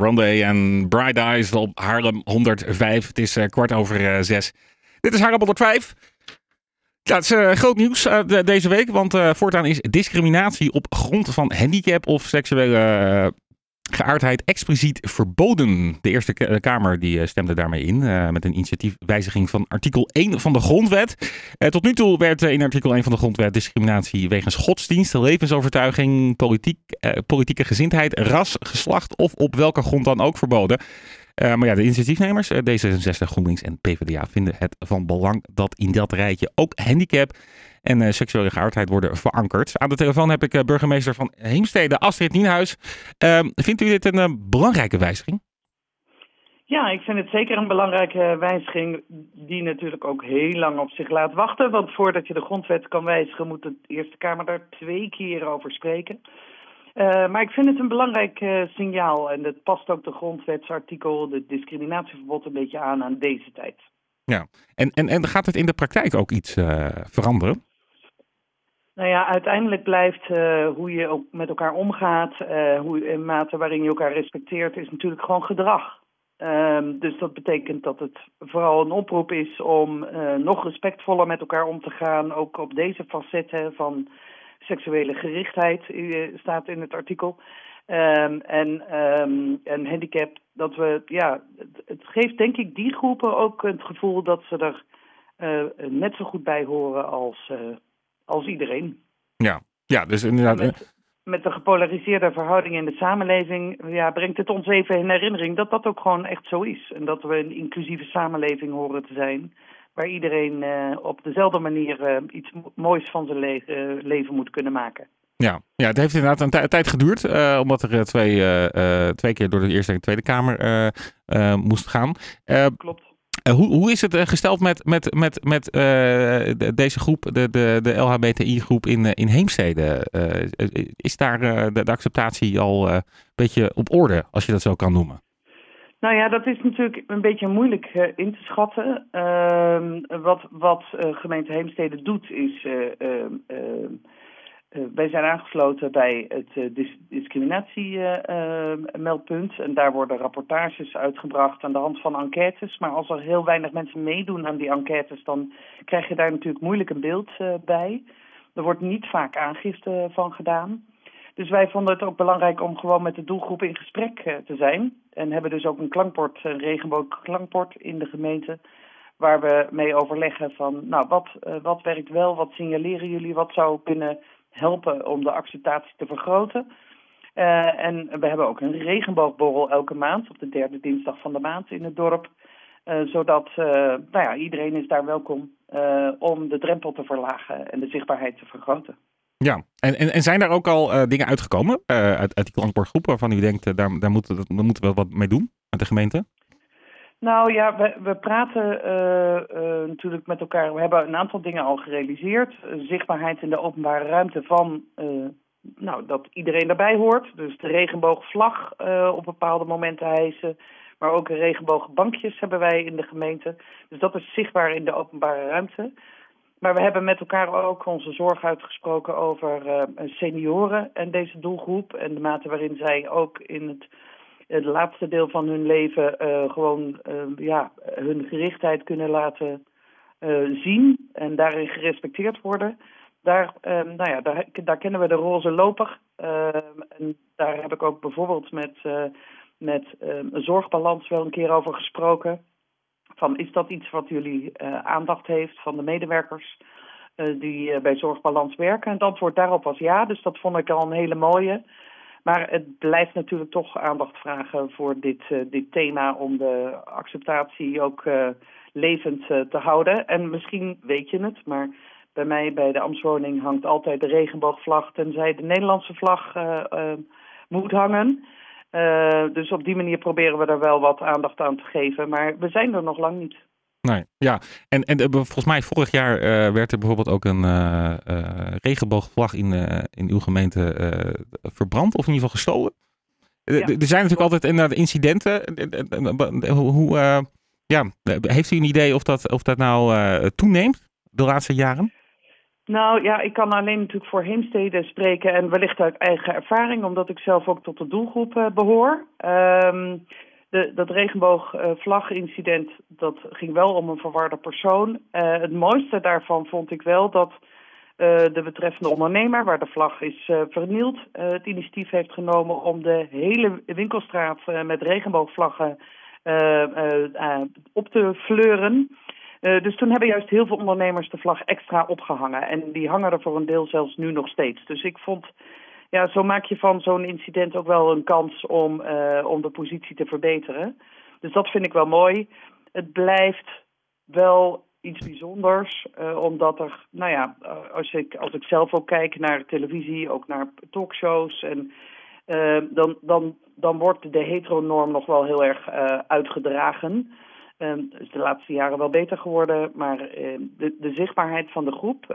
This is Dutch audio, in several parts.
Rondé en Bright Eyes op Haarlem 105. Het is kwart over zes. Dit is Haarlem 105. Ja, het is groot nieuws deze week, want voortaan is discriminatie op grond van handicap of seksuele geaardheid expliciet verboden. De Eerste Kamer die eh, stemde daarmee in uh, met een initiatiefwijziging van artikel 1 van de Grondwet. Tot nu toe werd in artikel 1 van de Grondwet discriminatie wegens godsdienst, levensovertuiging, politiek, politieke gezindheid, ras, geslacht of op welke grond dan ook verboden. maar ja, de initiatiefnemers, D66, GroenLinks en PvdA, vinden het van belang dat in dat rijtje ook handicap en uh, seksuele geaardheid worden verankerd. Aan de telefoon heb ik uh, burgemeester van Heemstede, Astrid Nienhuis. Uh, vindt u dit een eh, belangrijke wijziging? Ja, ik vind het zeker een belangrijke wijziging die natuurlijk ook heel lang op zich laat wachten. Want voordat je de grondwet kan wijzigen moet de Eerste Kamer daar twee keer over spreken. Uh, maar ik vind het een belangrijk uh, signaal en dat past ook de grondwetsartikel, de discriminatieverbod, een beetje aan aan deze tijd. Ja, en, en, en gaat het in de praktijk ook iets uh, veranderen? Nou ja, uiteindelijk blijft uh, hoe je ook met elkaar omgaat, uh, hoe, in mate waarin je elkaar respecteert, is natuurlijk gewoon gedrag. Um, dus dat betekent dat het vooral een oproep is om uh, nog respectvoller met elkaar om te gaan. Ook op deze facetten van seksuele gerichtheid staat in het artikel. En, um, en handicap, dat we, ja, het, geeft denk ik die groepen ook het gevoel dat ze er net zo goed bij horen als als iedereen. Ja, ja dus inderdaad. Met, met, de gepolariseerde verhouding in de samenleving ja, brengt het ons even in herinnering dat dat ook gewoon echt zo is. En dat we een inclusieve samenleving horen te zijn. Waar iedereen uh, op dezelfde manier uh, iets moois van zijn le uh, leven moet kunnen maken. Ja, ja het heeft inderdaad een tijd geduurd, omdat er twee, twee keer door de Eerste en Tweede Kamer moest gaan. Klopt. Uh, hoe, hoe is het uh, gesteld met, met, met, met de, deze groep, de, de, de LHBTI-groep in, in Heemstede? is daar de, acceptatie al een beetje op orde, als je dat zo kan noemen? Nou ja, dat is natuurlijk een beetje moeilijk in te schatten. Ehm, wat wat gemeente Heemstede doet, is ehm, ehm, wij zijn aangesloten bij het uh, dis discriminatiemeldpunt. Uh, en daar worden rapportages uitgebracht aan de hand van enquêtes. Maar als er heel weinig mensen meedoen aan die enquêtes, dan krijg je daar natuurlijk moeilijk een beeld bij. Er wordt niet vaak aangifte van gedaan. Dus wij vonden het ook belangrijk om gewoon met de doelgroep in gesprek te zijn. En hebben dus ook een klankbord, een regenboogklankbord in de gemeente. Waar we mee overleggen van, nou, wat, wat werkt wel, wat signaleren jullie, wat zou kunnen helpen om de acceptatie te vergroten. Uh, en we hebben ook een regenboogborrel elke maand op de derde dinsdag van de maand in het dorp. Uh, zodat uh, nou ja, iedereen is daar welkom om de drempel te verlagen en de zichtbaarheid te vergroten. Ja, en, en, en zijn er ook al dingen uitgekomen uit, uit die klankbordgroep waarvan u denkt, daar, daar, moeten, daar moeten we wat mee doen met de gemeente? Nou ja, we, we praten uh, uh, natuurlijk met elkaar. We hebben een aantal dingen al gerealiseerd. zichtbaarheid in de openbare ruimte van uh, nou, dat iedereen erbij hoort. Dus de regenboogvlag op bepaalde momenten hijsen. Maar ook regenboogbankjes hebben wij in de gemeente. Dus dat is zichtbaar in de openbare ruimte. Maar we hebben met elkaar ook onze zorg uitgesproken over senioren en deze doelgroep. En de mate waarin zij ook in het het laatste deel van hun leven uh, gewoon uh, ja, hun gerichtheid kunnen laten uh, zien en daarin gerespecteerd worden. Daar, nou ja, daar, daar kennen we de roze loper. en daar heb ik ook bijvoorbeeld met, met een zorgbalans wel een keer over gesproken. Van is dat iets wat jullie aandacht heeft van de medewerkers die bij Zorgbalans werken? En het antwoord daarop was ja, dus dat vond ik al een hele mooie. Maar het blijft natuurlijk toch aandacht vragen voor dit, uh, dit thema om de acceptatie ook uh, levend uh, te houden. En misschien weet je het, maar bij mij bij de Amstwoning hangt altijd de regenboogvlag, tenzij de Nederlandse vlag moet hangen. dus op die manier proberen we er wel wat aandacht aan te geven, maar we zijn er nog lang niet. Nee, ja. En, en volgens mij vorig jaar uh, werd er bijvoorbeeld ook een uh, uh, regenboogvlag in, in uw gemeente verbrand of in ieder geval gestolen. Ja. Er zijn natuurlijk altijd inderdaad incidenten. Hoe, ja, heeft u een idee of dat, of dat nou toeneemt de laatste jaren? Nou ja, ik kan alleen natuurlijk voor Heemstede spreken en wellicht uit eigen ervaring, omdat ik zelf ook tot de doelgroep behoor. Um, dat regenboogvlagincident, dat ging wel om een verwarde persoon. Uh, het mooiste daarvan vond ik wel dat uh, de betreffende ondernemer, waar de vlag is uh, vernield, het initiatief heeft genomen om de hele winkelstraat met regenboogvlaggen op te fleuren. Dus toen hebben juist heel veel ondernemers de vlag extra opgehangen. En die hangen er voor een deel zelfs nu nog steeds. Dus ik vond, ja, zo maak je van zo'n incident ook wel een kans om, uh, om de positie te verbeteren. Dus dat vind ik wel mooi. Het blijft wel iets bijzonders, uh, omdat er, nou ja, als ik, als ik zelf ook kijk naar televisie, ook naar talkshows en dan, dan, dan wordt de heteronorm nog wel heel erg uitgedragen. Um, is de laatste jaren wel beter geworden, maar de, de, zichtbaarheid van de groep,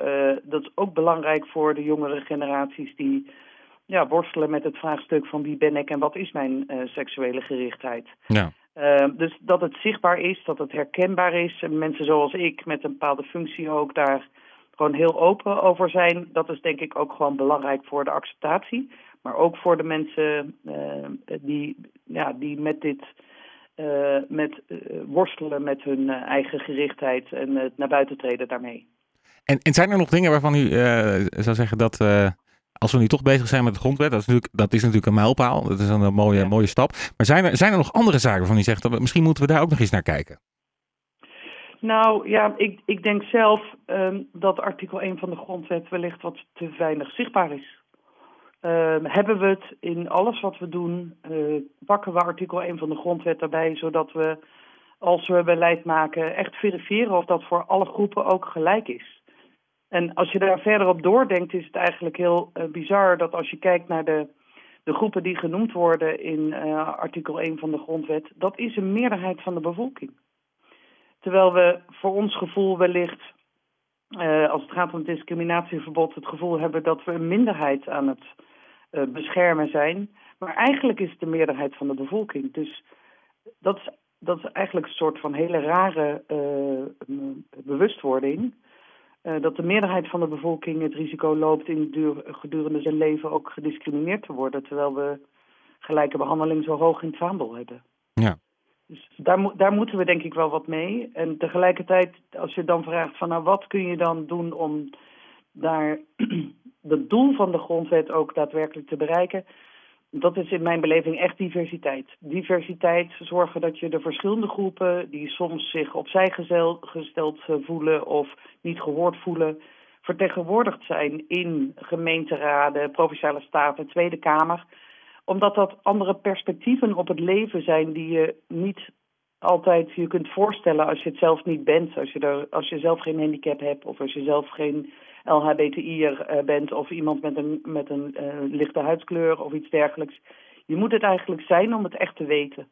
dat is ook belangrijk voor de jongere generaties die ja, worstelen met het vraagstuk van wie ben ik en wat is mijn uh, seksuele gerichtheid. Ja. dus dat het zichtbaar is, dat het herkenbaar is en mensen zoals ik met een bepaalde functie ook daar gewoon heel open over zijn, dat is denk ik ook gewoon belangrijk voor de acceptatie, maar ook voor de mensen die, ja, die met dit uh, met worstelen met hun eigen gerichtheid en het naar buiten treden daarmee. En, en zijn er nog dingen waarvan u zou zeggen dat als we nu toch bezig zijn met de grondwet, dat is natuurlijk, dat is natuurlijk een mijlpaal, dat is een mooie, ja. mooie stap. Maar zijn er, zijn er nog andere zaken waarvan u zegt, dat we, misschien moeten we daar ook nog eens naar kijken? Nou ja, ik, ik denk zelf um, dat artikel 1 van de grondwet wellicht wat te weinig zichtbaar is. Uh, hebben we het in alles wat we doen, uh, pakken we artikel 1 van de grondwet daarbij, zodat we als we beleid maken echt verifiëren of dat voor alle groepen ook gelijk is. En als je daar verder op doordenkt, is het eigenlijk heel uh, bizar dat als je kijkt naar de, de groepen die genoemd worden in artikel 1 van de grondwet, dat is een meerderheid van de bevolking. Terwijl we voor ons gevoel wellicht, als het gaat om het discriminatieverbod, het gevoel hebben dat we een minderheid aan het beschermen zijn. Maar eigenlijk is het de meerderheid van de bevolking. Dus dat is, dat is eigenlijk een soort van hele rare bewustwording. Uh, dat de meerderheid van de bevolking het risico loopt in duur, gedurende zijn leven ook gediscrimineerd te worden. Terwijl we gelijke behandeling zo hoog in het vaandel hebben. Ja. Dus daar, daar moeten we denk ik wel wat mee. En tegelijkertijd, als je dan vraagt van nou wat kun je dan doen om daar het doel van de grondwet ook daadwerkelijk te bereiken, dat is in mijn beleving echt diversiteit. Diversiteit zorgen dat je de verschillende groepen die soms zich opzij gesteld voelen of niet gehoord voelen, vertegenwoordigd zijn in gemeenteraden, provinciale staten, Tweede Kamer. Omdat dat andere perspectieven op het leven zijn die je niet altijd je kunt voorstellen als je het zelf niet bent. Als je, er, als je zelf geen handicap hebt of als je zelf geen LHBTI'er uh, bent of iemand met een, met een uh, lichte huidskleur of iets dergelijks. Je moet het eigenlijk zijn om het echt te weten.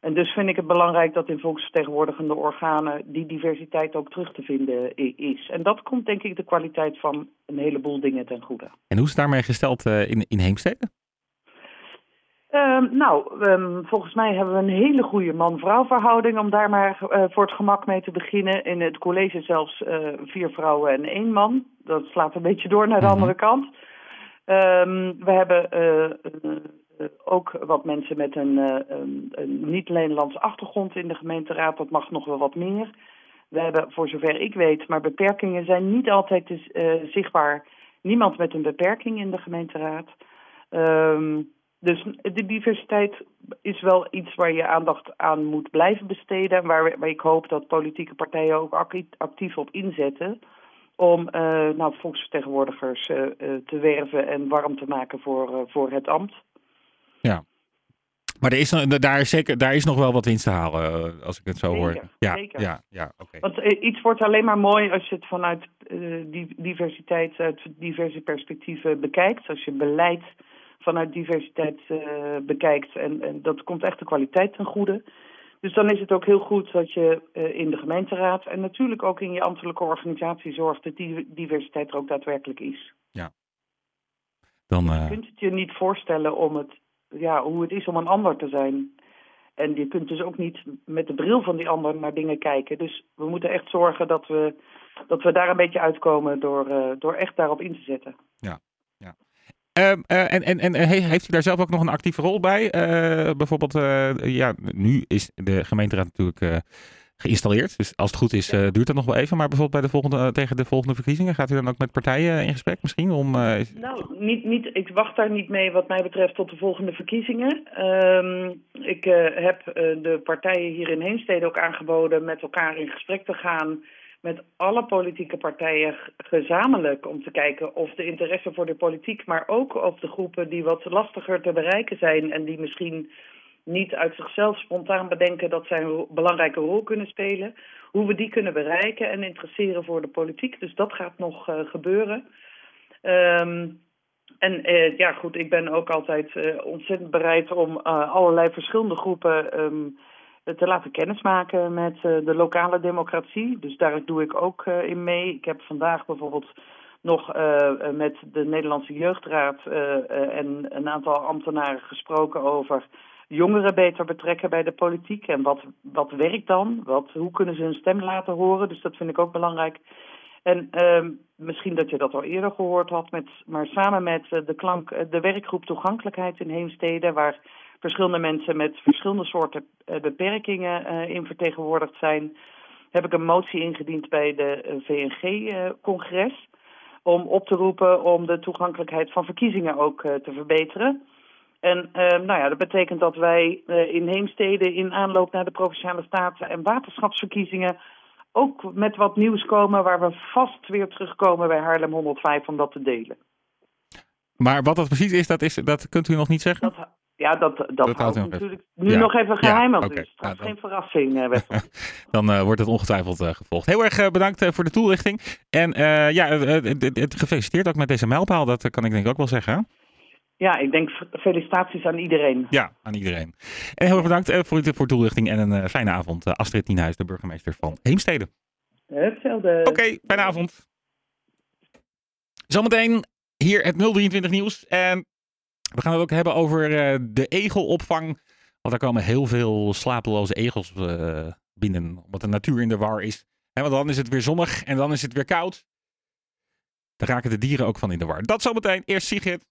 En dus vind ik het belangrijk dat in volksvertegenwoordigende organen die diversiteit ook terug te vinden is. En dat komt denk ik de kwaliteit van een heleboel dingen ten goede. En hoe is het daarmee gesteld uh, in, in Heemstede? Um, nou, um, volgens mij hebben we een hele goede man-vrouw verhouding om daar maar uh, voor het gemak mee te beginnen. In het college zelfs uh, vier vrouwen en één man. Dat slaat een beetje door naar de -hmm. andere kant. Um, we hebben uh, ook wat mensen met een, een, een niet-Nederlandse achtergrond in de gemeenteraad. Dat mag nog wel wat meer. We hebben, voor zover ik weet, maar beperkingen zijn niet altijd zichtbaar. Niemand met een beperking in de gemeenteraad. Um, dus de diversiteit is wel iets waar je aandacht aan moet blijven besteden. Waar, waar ik hoop dat politieke partijen ook actief op inzetten. Om uh, nou, volksvertegenwoordigers uh, uh, te werven en warm te maken voor, voor het ambt. Ja. Maar er is, daar, is zeker, daar is nog wel wat winst te halen, als ik het zo zeker, hoor. Ja, zeker. ja, ja. Want iets wordt alleen maar mooi als je het vanuit diversiteit, uit diverse perspectieven bekijkt. Als je beleid vanuit diversiteit uh, bekijkt. En, en, dat komt echt de kwaliteit ten goede. Dus dan is het ook heel goed dat je uh, in de gemeenteraad en natuurlijk ook in je ambtelijke organisatie zorgt dat die diversiteit er ook daadwerkelijk is. Ja. Dan, uh... Je kunt het je niet voorstellen om het, ja, hoe het is om een ander te zijn. En je kunt dus ook niet met de bril van die ander naar dingen kijken. Dus we moeten echt zorgen dat we dat we daar een beetje uitkomen door, door echt daarop in te zetten. Ehm, en, en, en heeft u daar zelf ook nog een actieve rol bij? bijvoorbeeld, ja, nu is de gemeenteraad natuurlijk geïnstalleerd. Dus als het goed is, duurt dat nog wel even. Maar bijvoorbeeld bij de volgende, tegen de volgende verkiezingen, gaat u dan ook met partijen in gesprek misschien? Om. Nou, niet, niet, ik wacht daar niet mee wat mij betreft tot de volgende verkiezingen. Ehm, ik heb de partijen hier in Heemstede ook aangeboden met elkaar in gesprek te gaan. Met alle politieke partijen gezamenlijk om te kijken of de interesse voor de politiek, maar ook of de groepen die wat lastiger te bereiken zijn en die misschien niet uit zichzelf spontaan bedenken dat zij een belangrijke rol kunnen spelen. Hoe we die kunnen bereiken en interesseren voor de politiek. Dus dat gaat nog uh, gebeuren. Um, en uh, ja, goed, ik ben ook altijd uh, ontzettend bereid om allerlei verschillende groepen um, te laten kennismaken met de lokale democratie. Dus daar doe ik ook in mee. Ik heb vandaag bijvoorbeeld nog met de Nederlandse Jeugdraad en een aantal ambtenaren gesproken over jongeren beter betrekken bij de politiek. En wat, wat werkt dan? Wat, hoe kunnen ze hun stem laten horen? Dus dat vind ik ook belangrijk. En uh, misschien dat je dat al eerder gehoord had, met, maar samen met eh, de, klank, eh, de werkgroep toegankelijkheid in Heemstede, waar verschillende mensen met verschillende soorten uh, beperkingen uh, in vertegenwoordigd zijn, heb ik een motie ingediend bij de VNG-congres om op te roepen om de toegankelijkheid van verkiezingen ook te verbeteren. En uh, nou ja, dat betekent dat wij uh, in Heemstede in aanloop naar de Provinciale Staten en Waterschapsverkiezingen ook met wat nieuws komen waar we vast weer terugkomen bij Haarlem 105 om dat te delen. Maar wat dat precies is, dat, is, dat kunt u nog niet zeggen? Dat, ja, dat, dat, dat houdt natuurlijk nu ja. nog even geheim. Ja, okay. dus straks ja, geen verrassing. Uh, dan uh, wordt het ongetwijfeld uh, gevolgd. Heel erg bedankt voor de toelichting. En ja, gefeliciteerd ook met deze mijlpaal. Dat kan ik denk ik ook wel zeggen. Ja, ik denk felicitaties aan iedereen. Ja, aan iedereen. En heel erg bedankt voor, voor de toelichting en een fijne avond. Astrid Nienhuis, de burgemeester van Heemstede. Hetzelfde. Oké, okay, fijne avond. Zometeen hier het 023 nieuws. En we gaan het ook hebben over de egelopvang. Want daar komen heel veel slapeloze egels binnen. Omdat de natuur in de war is. En want dan is het weer zonnig en dan is het weer koud. Daar raken de dieren ook van in de war. Dat zometeen. Eerst Sigrid.